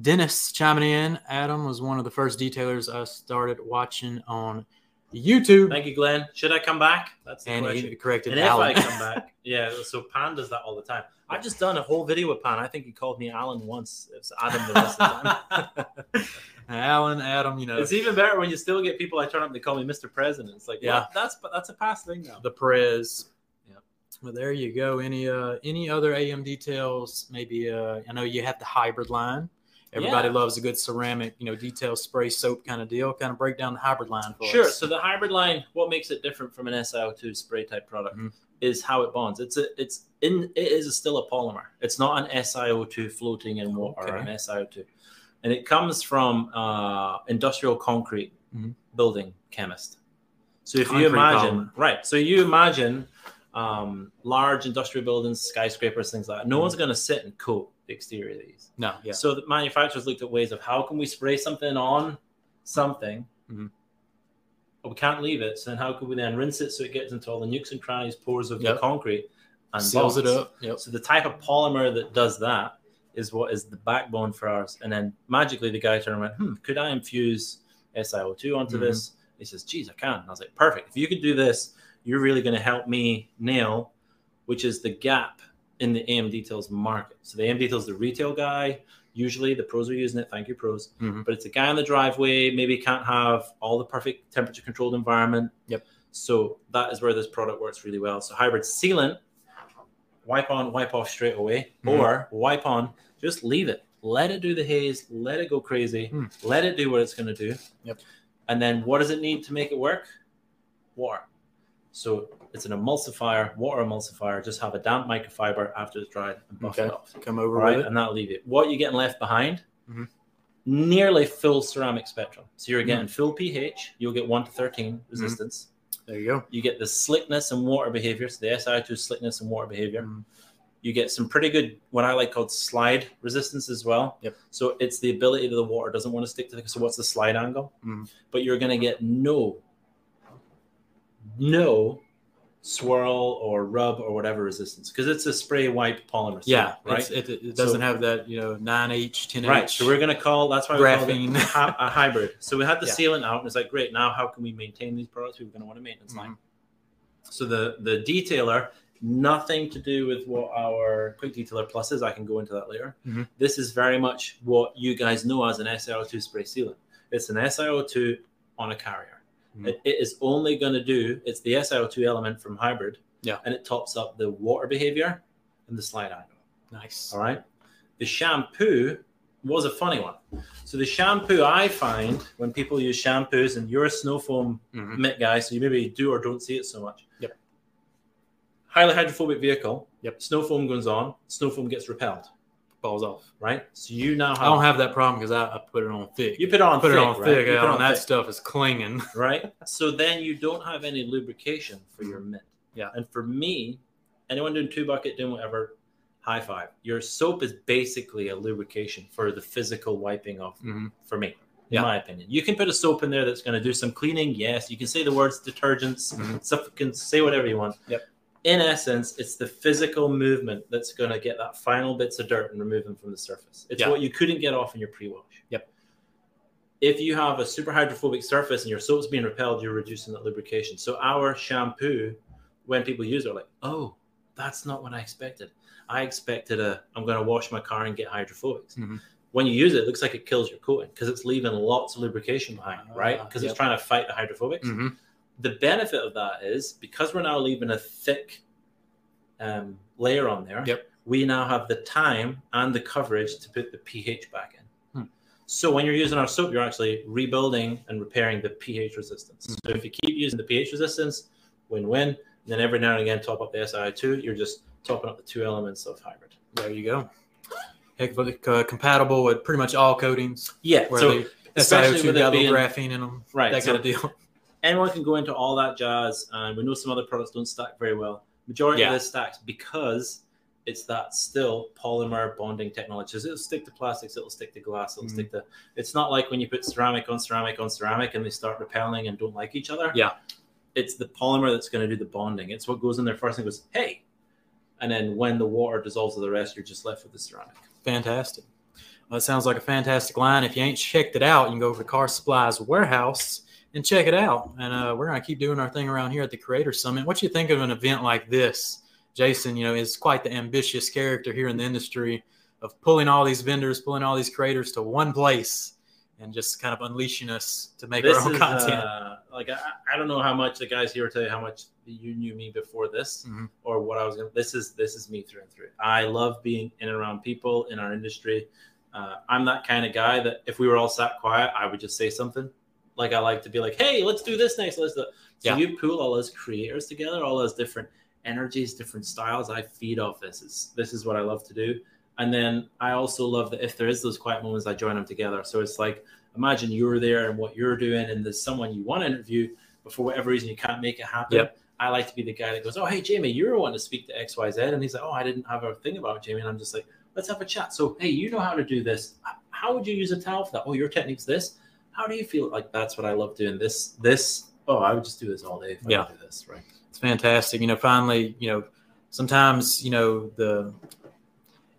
Dennis chiming in. Adam was one of the first detailers I started watching on YouTube, Thank you, Glenn. Should I come back? That's the and question. he corrected And Alan. if I come back, yeah. So Pan does that all the time. I've just done a whole video with Pan. I think he called me Alan once. It's Adam the rest of the time. Alan, Adam, you know, it's even better when you still get people I turn up. And they call me Mr. President. It's like, Yeah. yeah, that's but that's a past thing now. the Prez. Yep. Well, there you go. Any uh any other AM details? Maybe uh I know you have the hybrid line. Everybody Yeah. loves a good ceramic, you know, detail spray soap kind of deal. Kind of break down the hybrid line for Sure. us. So the hybrid line, what makes it different from an SiO2 spray type product Mhm. is how it bonds. It's a it's in it is still a polymer. It's not an SiO2 floating in water or Okay. an SiO2. And it comes from uh, industrial concrete Mhm. building chemist. So if you imagine polymer. right, so you imagine um, large industrial buildings, skyscrapers, things like that. No Mhm. one's going to sit and coat the exterior of these. No, yeah. So the manufacturers looked at ways of how can we spray something on something, Mhm. but we can't leave it. So then how could we then rinse it so it gets into all the nooks and crannies, pores of Yep. the concrete, and Seals it up. Yep. So the type of polymer that does that is what is the backbone for ours. And then magically the guy turned and went, hmm, could I infuse SiO2 onto Mhm. this? He says, geez, I can. And I was like, perfect. If you could do this, you're really going to help me nail, which is the gap in the AM Details market. So the AM Details, the retail guy, usually the pros are using it. Thank you, pros. Mhm. But it's a guy on the driveway, maybe can't have all the perfect temperature controlled environment. Yep. So that is where this product works really well. So hybrid sealant, wipe on, wipe off straight away, Mhm. or wipe on, just leave it. Let it do the haze, let it go crazy, Hmm. let it do what it's going to do. Yep. And then what does it need to make it work? Water. So it's an emulsifier, water emulsifier. Just have a damp microfiber after it's dried and buff Okay. it off. Come over Right, and that'll leave it. What you're getting left behind, Mhm. nearly full ceramic spectrum. So you're Hmm. getting full pH. You'll get one to thirteen resistance. There you go. You get the slickness and water behavior. So the SiO2 slickness and water behavior. Mhm. You get some pretty good, what I like called slide resistance as well. Yep. So it's the ability that the water doesn't want to stick to the. So what's the slide angle? Mhm. But you're going to get no, no swirl or rub or whatever resistance because it's a spray wipe polymer. Yeah, right. It, it doesn't So- have that, you know, 9H, 10H. Right. So we're going to call that's why we call it a, hybrid. So we had the Yeah. sealant out, and it's like, great. Now, how can we maintain these products? We're going to want a maintenance line. Mhm. So the the detailer, nothing to do with what our quick detailer plus is. I can go into that later. Mhm. This is very much what you guys know as an SiO2 spray sealant. It's an SiO2 on a carrier. Mhm. It, it is only going to do. It's the SiO2 element from hybrid. Yeah. And it tops up the water behavior and the slide angle. Nice. All right. The shampoo was a funny one. So the shampoo I find when people use shampoos, and you're a snow foam Mhm. mitt guy, so you maybe do or don't see it so much. Yep. Highly hydrophobic vehicle. Yep. Snow foam goes on. Snow foam gets repelled. Balls off. Right. So you now have. I don't have that problem because I, I put it on thick. you put it on. put thick, it on right? thick, You yeah, put and that thick, stuff is clinging. right? So then you don't have any lubrication for your mitt. Yeah. And for me, anyone doing two bucket, doing whatever, high five. Your soap is basically a lubrication for the physical wiping of Mhm. for me, in Yeah. my opinion. You can put a soap in there that's going to do some cleaning. Yes, you can say the words detergents, Mhm. stuff. You can say whatever you want. Yep. In essence, it's the physical movement that's going to get that final bits of dirt and remove them from the surface. It's Yeah. what you couldn't get off in your pre-wash. Yep. If you have a super hydrophobic surface and your soap's being repelled, you're reducing that lubrication. So our shampoo, when people use it, are like, oh, that's not what I expected. I expected a, I'm going to wash my car and get hydrophobics. Mhm. When you use it, it looks like it kills your coating because it's leaving lots of lubrication behind, right? Ah, Because yep. it's trying to fight the hydrophobics hmm the benefit of that is because we're now leaving a thick um, layer on there, Yep. we now have the time and the coverage to put the pH back in. Hmm. So when you're using our soap, you're actually rebuilding and repairing the pH resistance. Hmm. So if you keep using the pH resistance, win-win. And then every now and again top up the SiO2, you're just topping up the two elements of hybrid. There you go. Heck uh, compatible with pretty much all coatings. Yeah. Where so they especially SiO2 with got a being- graphene in them. Right, That so- kind of deal. Anyone can go into all that jazz and we know some other products don't stack very well majority Yeah. of this stacks because it's that still polymer bonding technology so it'll stick to plastics it'll stick to glass it'll Mhm. stick to it's not like when you put ceramic on ceramic on ceramic and they start repelling and don't like each other Yeah. it's the polymer that's going to do the bonding it's what goes in there first and goes hey and then when the water dissolves the rest you're just left with the ceramic Fantastic. Well, it sounds like a fantastic line. If you ain't checked it out, you can go over to Car Supplies Warehouse and check it out. And uh, we're going to keep doing our thing around here at the Creator Summit. What you think of an event like this? Jason, you know, is quite the ambitious character here in the industry of pulling all these vendors, pulling all these creators to one place and just kind of unleashing us to make this our own is content. uh, like I, I don't know how much the guys here tell you how much you knew me before this Mhm. or what I was gonna. This is this is me through and through. I love being in and around people in our industry. Uh, I'm that kind of guy that if we were all sat quiet, I would just say something. Like I like to be like, "Hey, let's do this next. Let's do." So Yeah. you pool all those creators together, all those different energies, different styles. I feed off this. It's, this is what I love to do. And then I also love that if there is those quiet moments, I join them together. So it's like imagine you're there and what you're doing, and there's someone you want to interview, but for whatever reason you can't make it happen. Yep. I like to be the guy that goes, "Oh, hey Jamie, you were wanting to speak to X, Y, Z," and he's like, "Oh, I didn't have a thing about Jamie," and I'm just like, "Let's have a chat." So, hey, you know how to do this. How would you use a towel for that? Oh, your technique's this. How do you feel? Like that's what I love doing. This, this. Oh, I would just do this all day if I Yeah. could do this. Right. It's fantastic. You know, finally, you know, sometimes, you know, the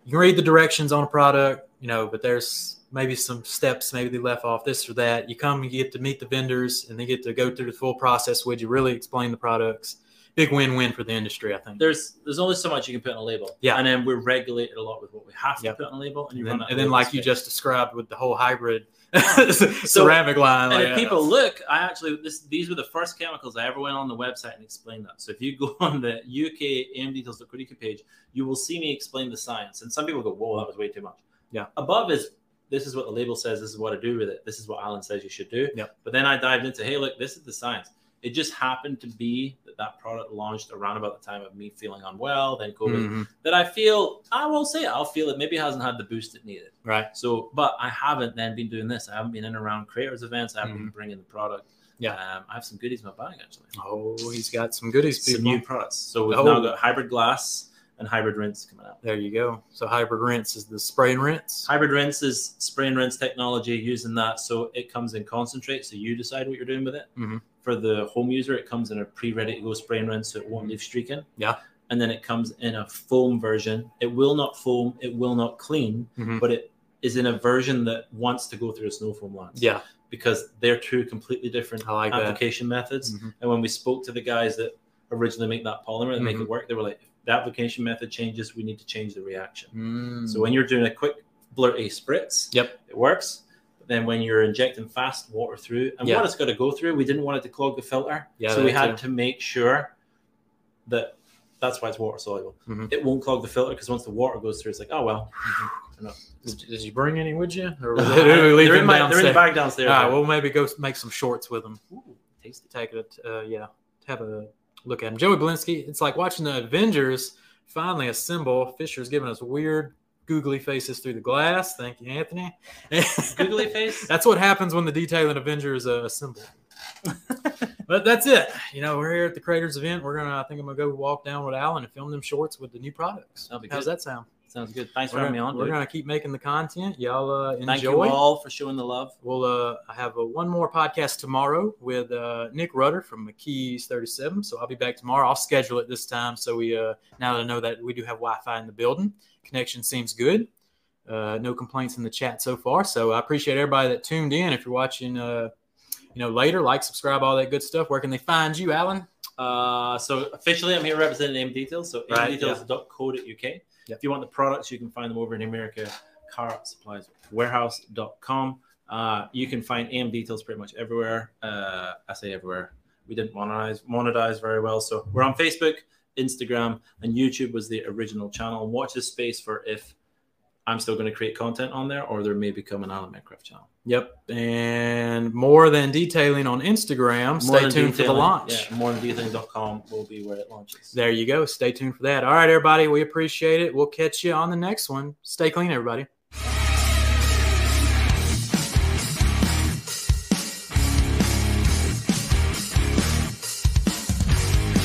you can read the directions on a product, you know, but there's maybe some steps maybe they left off this or that. You come and you get to meet the vendors and they get to go through the full process Would you, really explain the products. Big win-win for the industry, I think. There's there's only so much you can put on a label. Yeah. And then we're regulated a lot with what we have to Yep. put on a label, and, you And run then, that and then label like you just described with the whole hybrid ceramic line. And like, if people look, I actually this these were the first chemicals I ever went on the website and explained that. So if you go on the UK amdetails.co.uk page, you will see me explain the science. And some people go, "Whoa, that was way too much." Yeah. Above is this is what the label says. This is what I do with it. This is what Alan says you should do. Yep. But then I dived into, hey, look, this is the science. It just happened to be that that product launched around about the time of me feeling unwell, then COVID. Mhm. That I feel, I will say, I'll feel it maybe hasn't had the boost it needed. right. So, but I haven't then been doing this. I haven't been in around creators events. I haven't been bringing the product. Mm-hmm. Yeah. Um, I have some goodies in my bag actually. Oh, he's got some goodies, Some new products. So we've Oh. now got hybrid glass and hybrid rinse coming out. There you go. So hybrid rinse is the spray and rinse. Hybrid rinse is spray and rinse technology using that. So it comes in concentrate. So you decide what you're doing with it. Mhm. For the home user, it comes in a pre-ready to go spray and rinse, so it won't leave streaking. Yeah. And then it comes in a foam version. It will not foam. It will not clean, Mhm. but it is in a version that wants to go through a snow foam lance. Yeah, because they're two completely different like that. application methods. Mhm. And when we spoke to the guys that originally make that polymer and make Mhm. it work, they were like, the application method changes, we need to change the reaction. Mm. So when you're doing a quick blurty spritz, Yep. it works. Then when you're injecting fast water through, and Yeah. what it's got to go through, we didn't want it to clog the filter. Yeah, so we had too. to make sure that that's why it's water soluble. Mhm. It won't clog the filter because once the water goes through, it's like, oh well. Did, did you bring any with you, or they're, did we leave in my, they're in the bag downstairs. All right, we'll maybe go make some shorts with them. Ooh, tasty. Take it, uh, yeah, have a look at him. Joey Belinsky. It's like watching the Avengers finally assemble. Fisher's giving us weird, googly faces through the glass. Thank you, Anthony. Googly face. That's what happens when the detailing Avengers uh, assemble. but that's it. You know, we're here at the Creators event. We're gonna. I think I'm gonna go walk down with Alan and film them shorts with the new products. How's good. that sound? Sounds good. Thanks for We're having me gonna, on. we're dude. gonna keep making the content. Y'all uh, enjoy. Thank you all for showing the love. We'll uh, I have a, one more podcast tomorrow with uh, Nick Rudder from McKee's 37. So I'll be back tomorrow. I'll schedule it this time. So we uh, now that I know that we do have Wi-Fi in the building, connection seems good. Uh, no complaints in the chat so far. So I appreciate everybody that tuned in. If you're watching, uh, you know, later, like, subscribe, all that good stuff. Where can they find you, Alan? Uh, so officially, I'm here representing AM Details. So Right, amdetails.co.uk. If you want the products, you can find them over in America Car Supplies Warehouse.com. Uh, you can find AM Details pretty much everywhere. Uh, I say everywhere. We didn't monetize monetize very well, so we're on Facebook, Instagram, and YouTube was the original channel. Watch this space for if I'm still going to create content on there, or there may become an Alan Medcraft channel. Yep. And more than detailing on Instagram. More Stay tuned for the launch. Yeah, more than detailing.com will be where it launches. There you go. Stay tuned for that. All right, everybody. We appreciate it. We'll catch you on the next one. Stay clean, everybody.